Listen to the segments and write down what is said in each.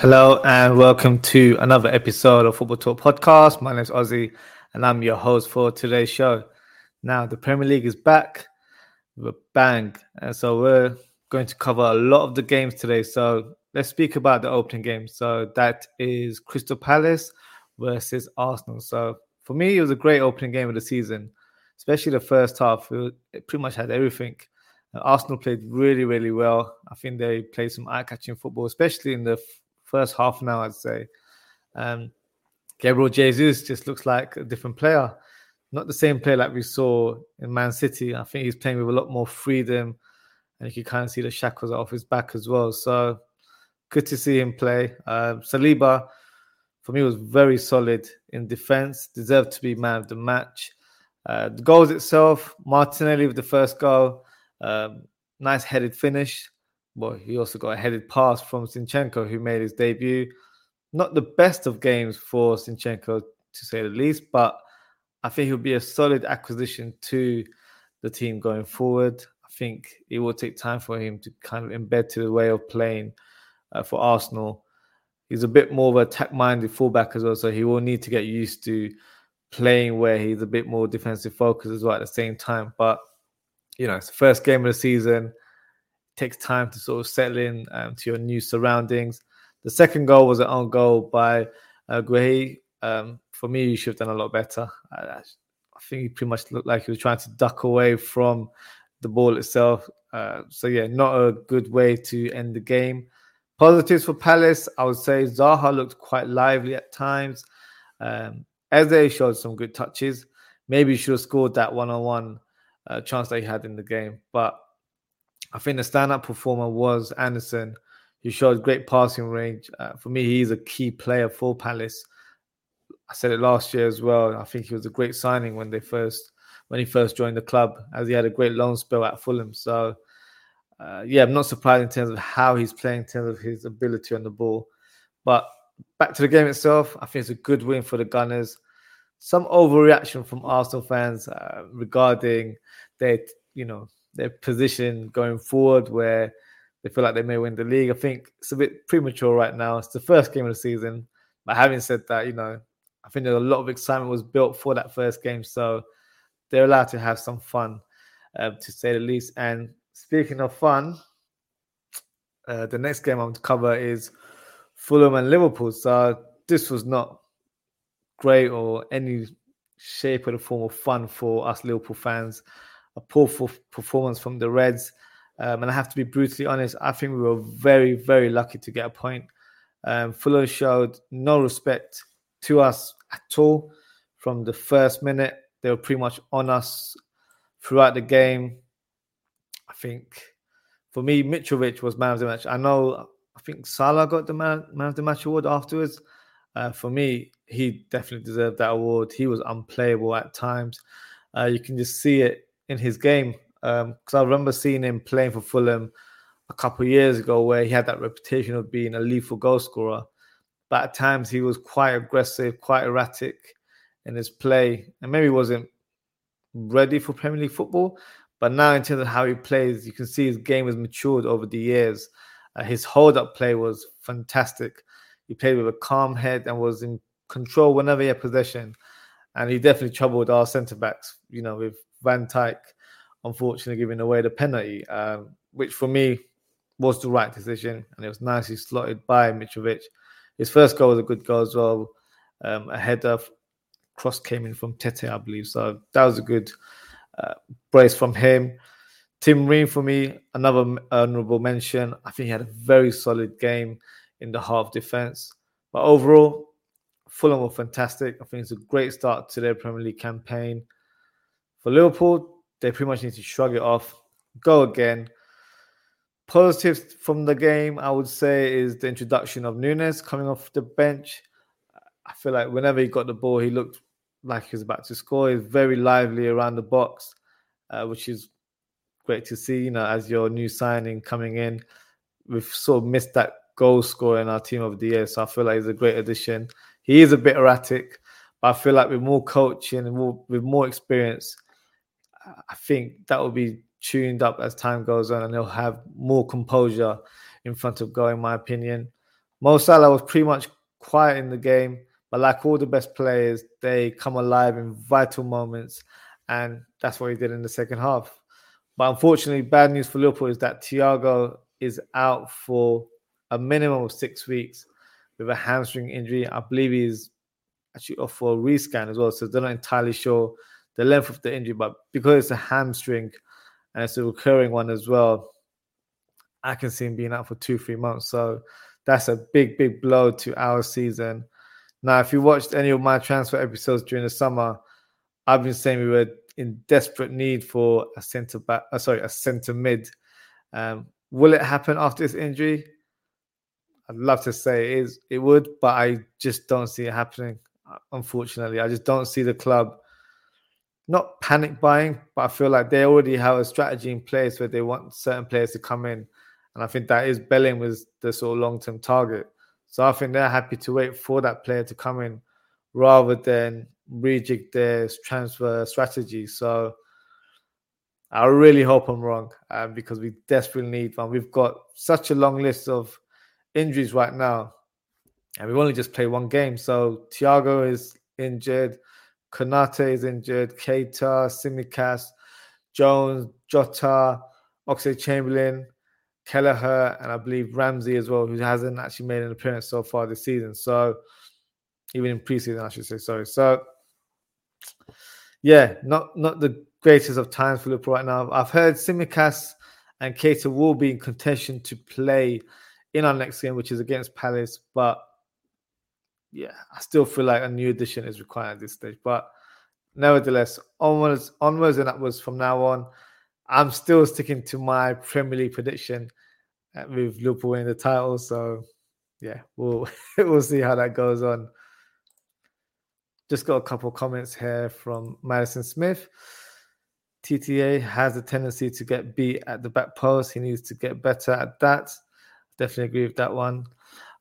Hello and welcome to another episode of Football Talk Podcast. My name is Ozzy and I'm your host for today's show. Now, the Premier League is back with a bang, and so we're going to cover a lot of the games today. So let's speak about the opening game. So that is Crystal Palace versus Arsenal. So for me, it was a great opening game of the season, especially the first half. It pretty much had everything. Arsenal played really, really well. I think they played some eye-catching football, especially in the first half hour, I'd say. Um, Gabriel Jesus just looks like a different player, not the same player like we saw in Man City. I think he's playing with a lot more freedom, and you can kind of see the shackles off his back as well. So good to see him play. Uh, Saliba, for me, was very solid in defense, deserved to be man of the match. Uh, the goals itself, Martinelli with the first goal, um, nice headed finish well, he also got a headed pass from Zinchenko, who made his debut. Not the best of games for Zinchenko, to say the least, but I think he'll be a solid acquisition to the team going forward. I think it will take time for him to kind of embed to the way of playing uh, for Arsenal. He's a bit more of a attack-minded fullback as well, so he will need to get used to playing where he's a bit more defensive focused as well at the same time. But you know, it's the first game of the season takes time to sort of settle in um, to your new surroundings. The second goal was an own goal by uh, Guehi. Um, for me, he should have done a lot better. I, I, think he pretty much looked like he was trying to duck away from the ball itself. Uh, so yeah, not a good way to end the game. Positives for Palace, I would say Zaha looked quite lively at times. Um, Eze showed some good touches. Maybe he should have scored that one-on-one uh, chance that he had in the game, but I think the stand-up performer was Andersen, who showed great passing range. Uh, for me, he's a key player for Palace. I said it last year as well. I think he was a great signing when they first when he first joined the club, as he had a great loan spell at Fulham. So, uh, yeah, I'm not surprised in terms of how he's playing, in terms of his ability on the ball. But back to the game itself, I think it's a good win for the Gunners. Some overreaction from Arsenal fans uh, regarding their, you know, their position going forward where they feel like they may win the league. I think it's a bit premature right now. It's the first game of the season. But having said that, you know, I think there's a lot of excitement was built for that first game. So they're allowed to have some fun, uh, to say the least. And speaking of fun, uh, the next game I'm to cover is Fulham and Liverpool. So this was not great or any shape or the form of fun for us Liverpool fans a poor performance from the Reds. Um, and I have to be brutally honest, I think we were very, very lucky to get a point. Um, Fulham showed no respect to us at all from the first minute. They were pretty much on us throughout the game. I think for me, Mitrovic was man of the match. I know, I think Salah got the man, man of the match award afterwards. Uh, for me, he definitely deserved that award. He was unplayable at times. Uh, you can just see it in his game because um, I remember seeing him playing for Fulham a couple of years ago, where he had that reputation of being a lethal goal scorer. But at times he was quite aggressive, quite erratic in his play, and maybe wasn't ready for Premier League football. But now, in terms of how he plays, you can see his game has matured over the years. Uh, his hold-up play was fantastic. He played with a calm head and was in control whenever he had possession. And he definitely troubled our centre backs, you know, with Van Dijk unfortunately giving away the penalty, um, which for me was the right decision, and it was nicely slotted by Mitrovic. His first goal was a good goal as well. Um, a header cross came in from Tete, I believe. So that was a good uh, brace from him. Tim Ream for me, another honourable mention. I think he had a very solid game in the half defence. But overall, Fulham were fantastic. I think it's a great start to their Premier League campaign. For Liverpool, they pretty much need to shrug it off, go again. Positives from the game, I would say, is the introduction of Nunez coming off the bench. I feel like whenever he got the ball, he looked like he was about to score. He's very lively around the box, uh, which is great to see. You know, as your new signing coming in, we've sort of missed that goal scorer in our team of the year. So I feel like he's a great addition. He is a bit erratic, but I feel like with more coaching and more, with more experience, I think that will be tuned up as time goes on, and he'll have more composure in front of goal, in my opinion. Mo Salah was pretty much quiet in the game, but like all the best players, they come alive in vital moments, and that's what he did in the second half. But unfortunately, bad news for Liverpool is that Thiago is out for a minimum of six weeks with a hamstring injury. I believe he's actually off for a rescan as well, so they're not entirely sure the length of the injury. But because it's a hamstring and it's a recurring one as well, I can see him being out for two, three months. So that's a big, big blow to our season. Now, if you watched any of my transfer episodes during the summer, I've been saying we were in desperate need for a centre back. Uh, sorry, a centre mid. Um, will it happen after this injury? I'd love to say it is. It would, but I just don't see it happening. Unfortunately, I just don't see the club not panic buying, but I feel like they already have a strategy in place where they want certain players to come in, and I think that is Belling was the sort of long term target. So I think they're happy to wait for that player to come in rather than rejig their transfer strategy. So I really hope I'm wrong um, because we desperately need one. We've got such a long list of injuries right now, and we've only just played one game. So Thiago is injured, Konate is injured, Keita, Tsimikas, Jones, Jota, Oxlade Chamberlain, Kelleher, and I believe Ramsay as well, who hasn't actually made an appearance so far this season. So even in preseason, I should say. Sorry. So yeah, not not the greatest of times for Liverpool right now. I've heard Tsimikas and Keita will be in contention to play in our next game, which is against Palace. But yeah, I still feel like a new addition is required at this stage. But nevertheless, onwards, onwards and upwards from now on. I'm still sticking to my Premier League prediction uh, with Liverpool winning the title. So yeah, we'll we'll see how that goes on. Just got a couple comments here from Madison Smith. TTA has a tendency to get beat at the back post. He needs to get better at that. Definitely agree with that one.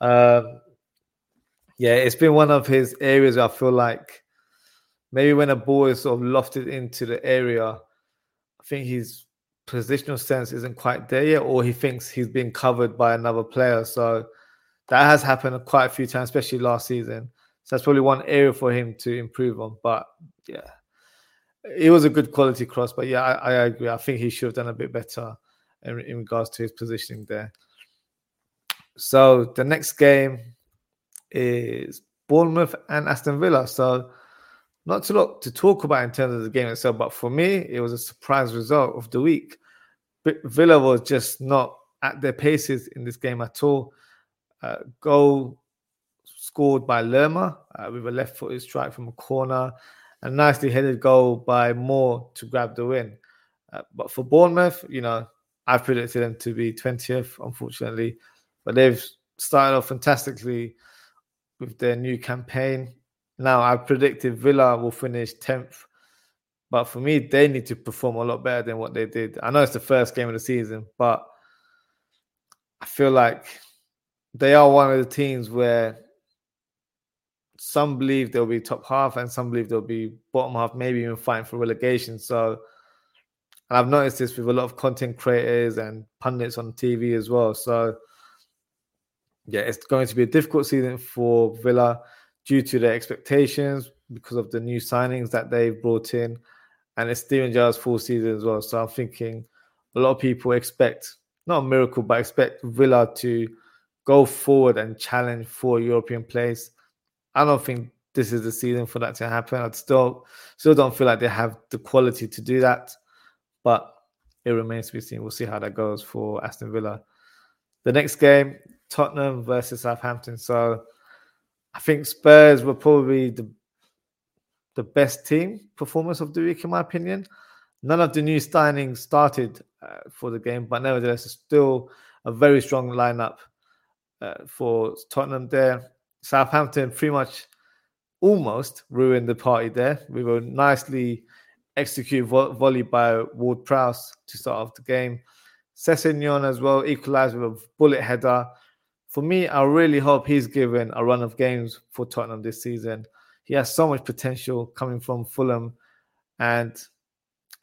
Um, yeah, it's been one of his areas I feel like maybe when a ball is sort of lofted into the area, I think his positional sense isn't quite there yet, or he thinks he's being covered by another player. So that has happened quite a few times, especially last season. So that's probably one area for him to improve on. But yeah, it was a good quality cross. But yeah, I, I agree. I think he should have done a bit better in, in regards to his positioning there. So the next game is Bournemouth and Aston Villa. So not too lot to talk about in terms of the game itself, but for me, it was a surprise result of the week. Villa was just not at their paces in this game at all. Uh, goal scored by Lerma uh, with a left footed strike from a corner, a nicely headed goal by Moore to grab the win. Uh, but for Bournemouth, you know, I predicted them to be 20th, unfortunately, but they've started off fantastically with their new campaign. Now, I predicted Villa will finish 10th, but for me, they need to perform a lot better than what they did. I know it's the first game of the season, but I feel like they are one of the teams where some believe they'll be top half and some believe they'll be bottom half, maybe even fighting for relegation. So, I've noticed this with a lot of content creators and pundits on TV as well. So, yeah, it's going to be a difficult season for Villa due to their expectations because of the new signings that they've brought in, and it's Steven Gerrard's full season as well. So I'm thinking a lot of people expect not a miracle, but expect Villa to go forward and challenge for European place. I don't think this is the season for that to happen. I still still don't feel like they have the quality to do that, but it remains to be seen. We'll see how that goes for Aston Villa. The next game, Tottenham versus Southampton. So I think Spurs were probably the the best team performance of the week, in my opinion. None of the new signings started uh, for the game, but nevertheless, it's still a very strong lineup uh, for Tottenham there. Southampton pretty much almost ruined the party there. We were nicely executed vo- volley by Ward Prowse to start off the game. Sessegnon as well equalised with a bullet header. For me, I really hope he's given a run of games for Tottenham this season. He has so much potential coming from Fulham, and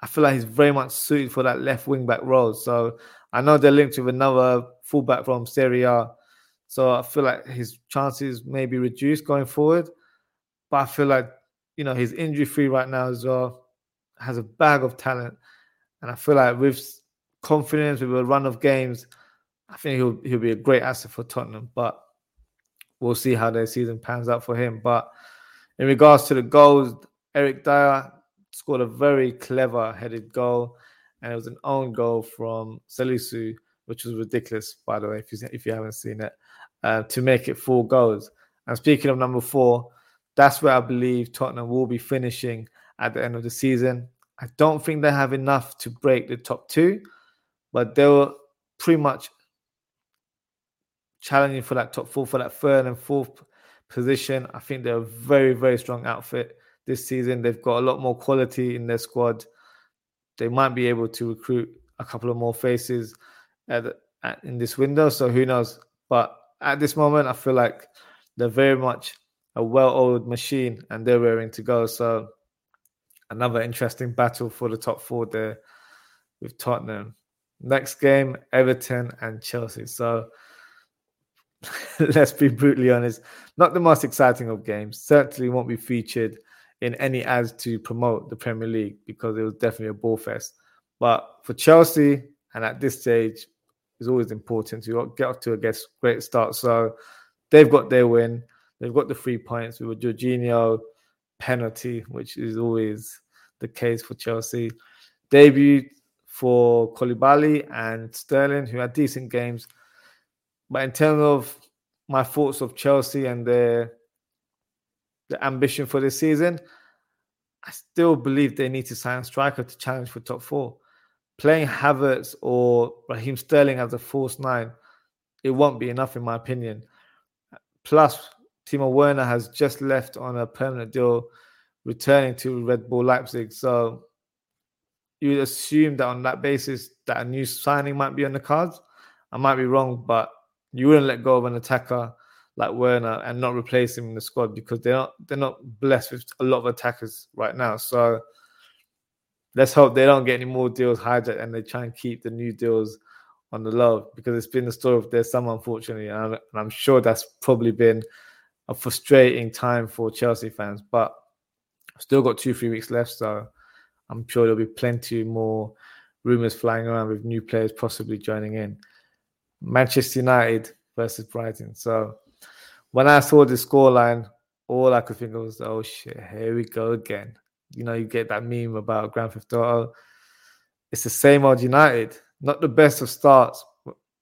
I feel like he's very much suited for that left wing back role. So I know they're linked with another fullback from Serie A So I feel like his chances may be reduced going forward. But I feel like, you know, he's injury free right now as well, has a bag of talent. And I feel like with confidence, with a run of games, I think he'll he'll be a great asset for Tottenham. But we'll see how their season pans out for him. But in regards to the goals, Eric Dier scored a very clever headed goal, and it was an own goal from Salisu, which was ridiculous, by the way, if you if you haven't seen it, uh, to make it four goals. And speaking of number four, that's where I believe Tottenham will be finishing at the end of the season. I don't think they have enough to break the top two, but they were pretty much challenging for that top four, for that third and fourth position. I think they're a very, very strong outfit this season. They've got a lot more quality in their squad. They might be able to recruit a couple of more faces at, at, in this window. So who knows? But at this moment, I feel like they're very much a well-oiled machine and they're raring to go. So another interesting battle for the top four there with Tottenham. Next game, Everton and Chelsea. So let's be brutally honest, not the most exciting of games. Certainly won't be featured in any ads to promote the Premier League because it was definitely a ball fest. But for Chelsea, and at this stage, it's always important to get off to a great start. So they've got their win. They've got the three points with a Jorginho penalty, which is always the case for Chelsea. Debut for Koulibaly and Sterling, who had decent games. But in terms of my thoughts of Chelsea and their the ambition for this season, I still believe they need to sign a striker to challenge for top four. Playing Havertz or Raheem Sterling as a false nine, it won't be enough in my opinion. Plus, Timo Werner has just left on a permanent deal, returning to Red Bull Leipzig. So you'd assume that on that basis that a new signing might be on the cards. I might be wrong, but you wouldn't let go of an attacker like Werner and not replace him in the squad because they're not they're not blessed with a lot of attackers right now. So let's hope they don't get any more deals hijacked and they try and keep the new deals on the low because it's been the story of their summer, unfortunately, and I'm, and I'm sure that's probably been a frustrating time for Chelsea fans. But still got two three weeks left, so I'm sure there'll be plenty more rumors flying around with new players possibly joining in. Manchester United versus Brighton. So when I saw the scoreline, all I could think of was, oh shit, here we go again. You know, you get that meme about Grand Theft Auto. It's the same old United. Not the best of starts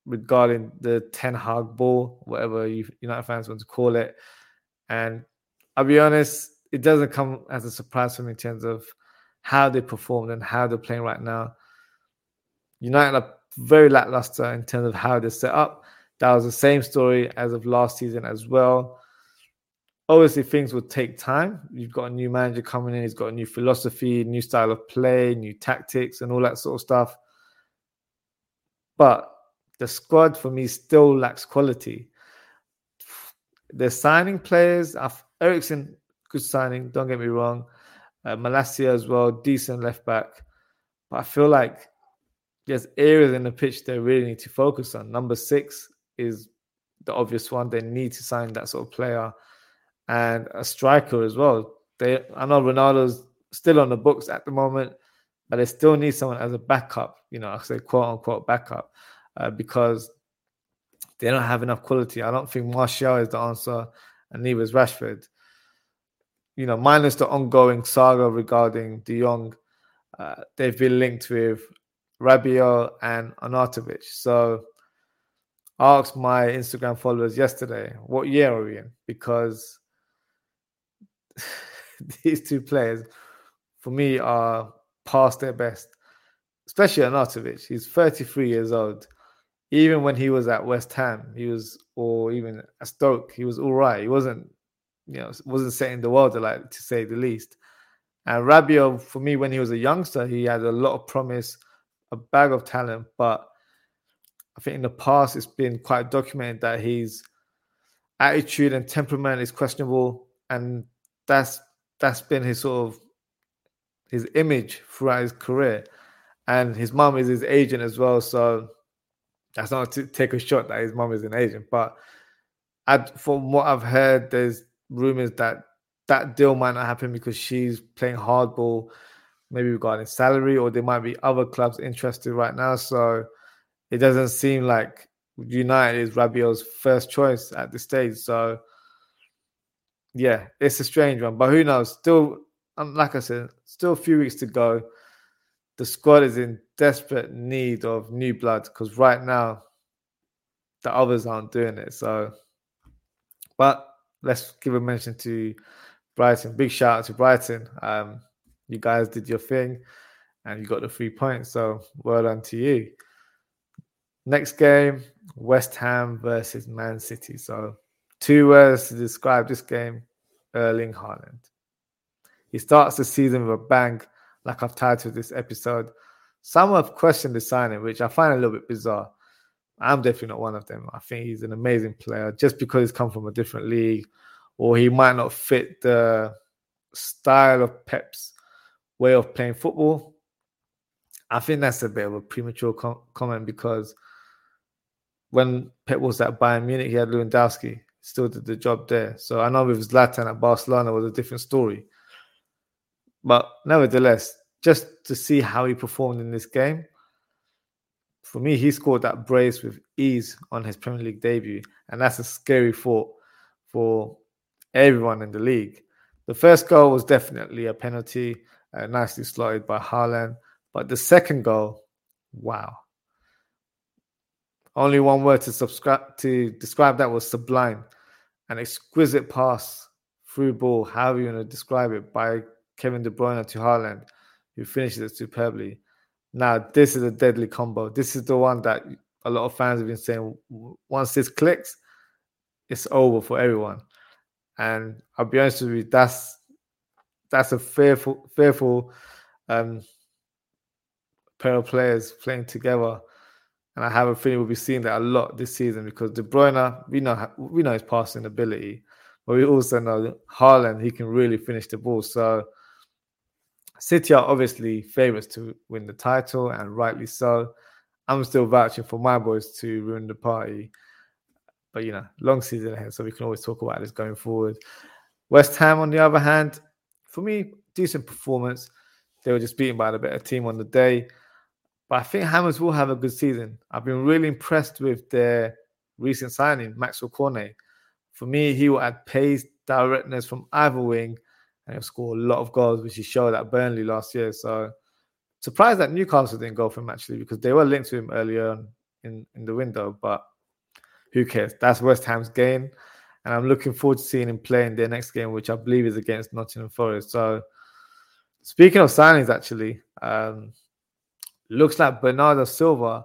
regarding the Ten Hag ball, whatever you United fans want to call it. And I'll be honest, it doesn't come as a surprise for me in terms of how they performed and how they're playing right now. United are very lackluster in terms of how they're set up. That was the same story as of last season as well. Obviously, things will take time. You've got a new manager coming in, he's got a new philosophy, new style of play, new tactics, and all that sort of stuff. But the squad for me still lacks quality. They're signing players. Eriksen, good signing, don't get me wrong. Uh, Malacia as well, decent left back. But I feel like there's areas in the pitch they really need to focus on. Number six is the obvious one. They need to sign that sort of player and a striker as well. They I know Ronaldo's still on the books at the moment, but they still need someone as a backup. You know, I say quote unquote backup uh, because they don't have enough quality. I don't think Martial is the answer, and neither is Rashford. You know, minus the ongoing saga regarding De Jong, uh, they've been linked with Rabiot and Arnautovic. So I asked my Instagram followers yesterday, what year are we in? Because these two players, for me, are past their best. Especially Arnautovic. He's 33 years old. Even when he was at West Ham, he was, or even at Stoke, he was all right. He wasn't, you know, wasn't setting the world alight, to say the least. And Rabiot, for me, when he was a youngster, he had a lot of promise, a bag of talent, but I think in the past it's been quite documented that his attitude and temperament is questionable, and that's that's been his sort of his image throughout his career. And his mom is his agent as well, so that's not to take a shot that his mom is an agent, but I, from what I've heard, there's rumors that that deal might not happen because she's playing hardball, maybe regarding salary, or there might be other clubs interested right now. So it doesn't seem like United is Rabiot's first choice at this stage. So yeah, it's a strange one, but who knows? Still, um, like I said, still a few weeks to go. The squad is in desperate need of new blood because right now the others aren't doing it. So, but let's give a mention to Brighton. Big shout out to Brighton. Um, you guys did your thing and you got the three points. So, well done to you. Next game, West Ham versus Man City. So, two words to describe this game Erling Haaland. He starts the season with a bang, like I've titled this episode. Some have questioned the signing, which I find a little bit bizarre. I'm definitely not one of them. I think he's an amazing player just because he's come from a different league or he might not fit the style of Pep's way of playing football. I think that's a bit of a premature com- comment because when Pep was at Bayern Munich, he had Lewandowski, still did the job there. So I know with Zlatan at Barcelona was a different story. But nevertheless, just to see how he performed in this game, for me, he scored that brace with ease on his Premier League debut, and that's a scary thought for everyone in the league. The first goal was definitely a penalty, uh, nicely slotted by Haaland, but the second goal, wow! Only one word to subscribe to describe that was sublime, an exquisite pass through ball, however you want to describe it, by Kevin De Bruyne to Haaland, who finishes it superbly. Now, this is a deadly combo. This is the one that a lot of fans have been saying once this clicks, it's over for everyone. And I'll be honest with you, that's that's a fearful, fearful um, pair of players playing together. And I have a feeling we'll be seeing that a lot this season because De Bruyne, we know we know his passing ability, but we also know Haaland, he can really finish the ball. So City are obviously favourites to win the title, and rightly so. I'm still vouching for my boys to ruin the party. But you know, long season ahead, so we can always talk about this going forward. West Ham, on the other hand, for me, decent performance. They were just beaten by the better team on the day. But I think Hammers will have a good season. I've been really impressed with their recent signing, Maxwel Cornet. For me, he will add pace, directness from either wing, and he'll score a lot of goals, which he showed at Burnley last year. So surprised that Newcastle didn't go for him actually, because they were linked to him earlier in, in the window. But who cares? That's West Ham's game. And I'm looking forward to seeing him play in their next game, which I believe is against Nottingham Forest. So speaking of signings, actually, um, looks like Bernardo Silva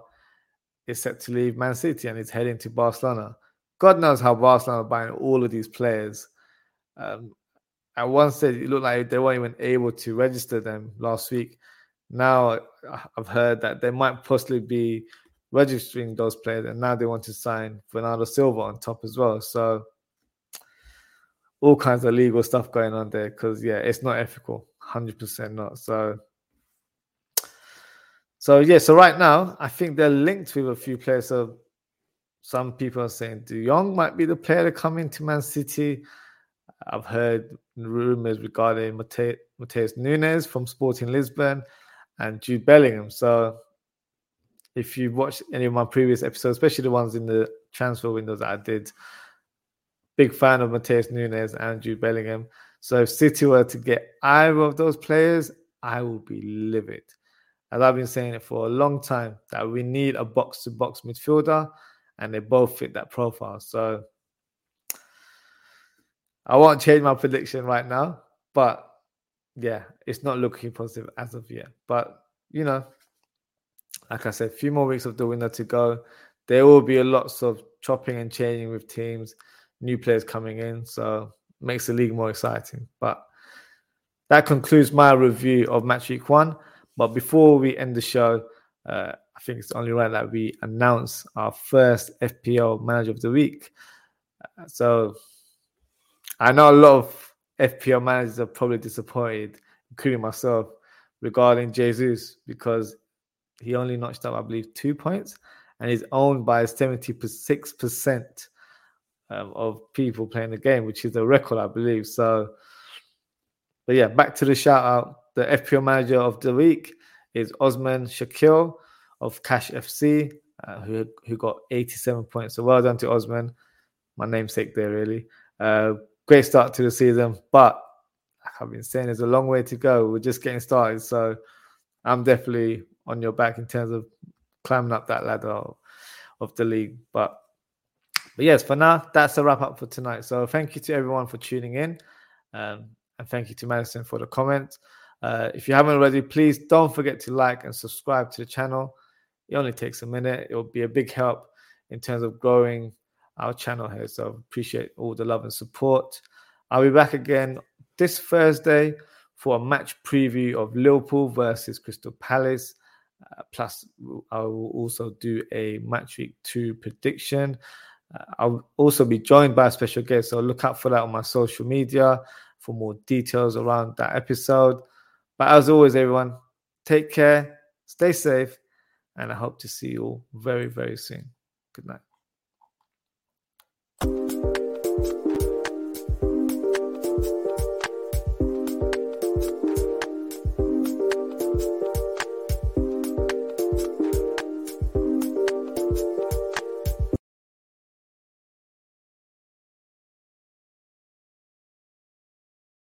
is set to leave Man City and is heading to Barcelona. God knows how Barcelona are buying all of these players. Um, at one stage it looked like they weren't even able to register them last week. Now I've heard that they might possibly be registering those players, and now they want to sign Bernardo Silva on top as well. So all kinds of legal stuff going on there because yeah, it's not ethical, hundred percent not. So. So yeah, so right now I think they're linked with a few players. So some people are saying De Jong might be the player to come into Man City. I've heard rumors regarding Mate- Matheus Nunes from Sporting Lisbon and Jude Bellingham. So if you've watched any of my previous episodes, especially the ones in the transfer windows that I did, big fan of Matheus Nunes and Jude Bellingham. So if City were to get either of those players, I will be livid. As I've been saying it for a long time, that we need a box to box midfielder, and they both fit that profile. So I won't change my prediction right now, but yeah, it's not looking positive as of yet. But you know, like I said, a few more weeks of the window to go. There will be a lots of chopping and changing with teams, new players coming in, so makes the league more exciting. But that concludes my review of match week one. But before we end the show, uh, I think it's only right that we announce our first FPL manager of the week. Uh, so I know a lot of FPL managers are probably disappointed, including myself, regarding Jesus because he only notched up, I believe, two points and he's owned by 76% um, of people playing the game, which is a record, I believe. So, but yeah, back to the shout out. The FPL manager of the week is Osman Shakil of Cash FC, uh, who who got 87 points. So well done to Osman, my namesake there, really. Uh, great start to the season, but like I've been saying, there's a long way to go. We're just getting started, so I'm definitely on your back in terms of climbing up that ladder of, of the league. But but yes, for now, that's a wrap up for tonight. So thank you to everyone for tuning in. Um, and thank you to Madison for the comments. Uh, if you haven't already, please don't forget to like and subscribe to the channel. It only takes a minute. It will be a big help in terms of growing our channel here. So appreciate all the love and support. I'll be back again this Thursday for a match preview of Liverpool versus Crystal Palace. Uh, plus, I will also do a match week two prediction. Uh, I'll also be joined by a special guest, so look out for that on my social media for more details around that episode. But as always, everyone, take care, stay safe, and I hope to see you all very, very soon. Good night.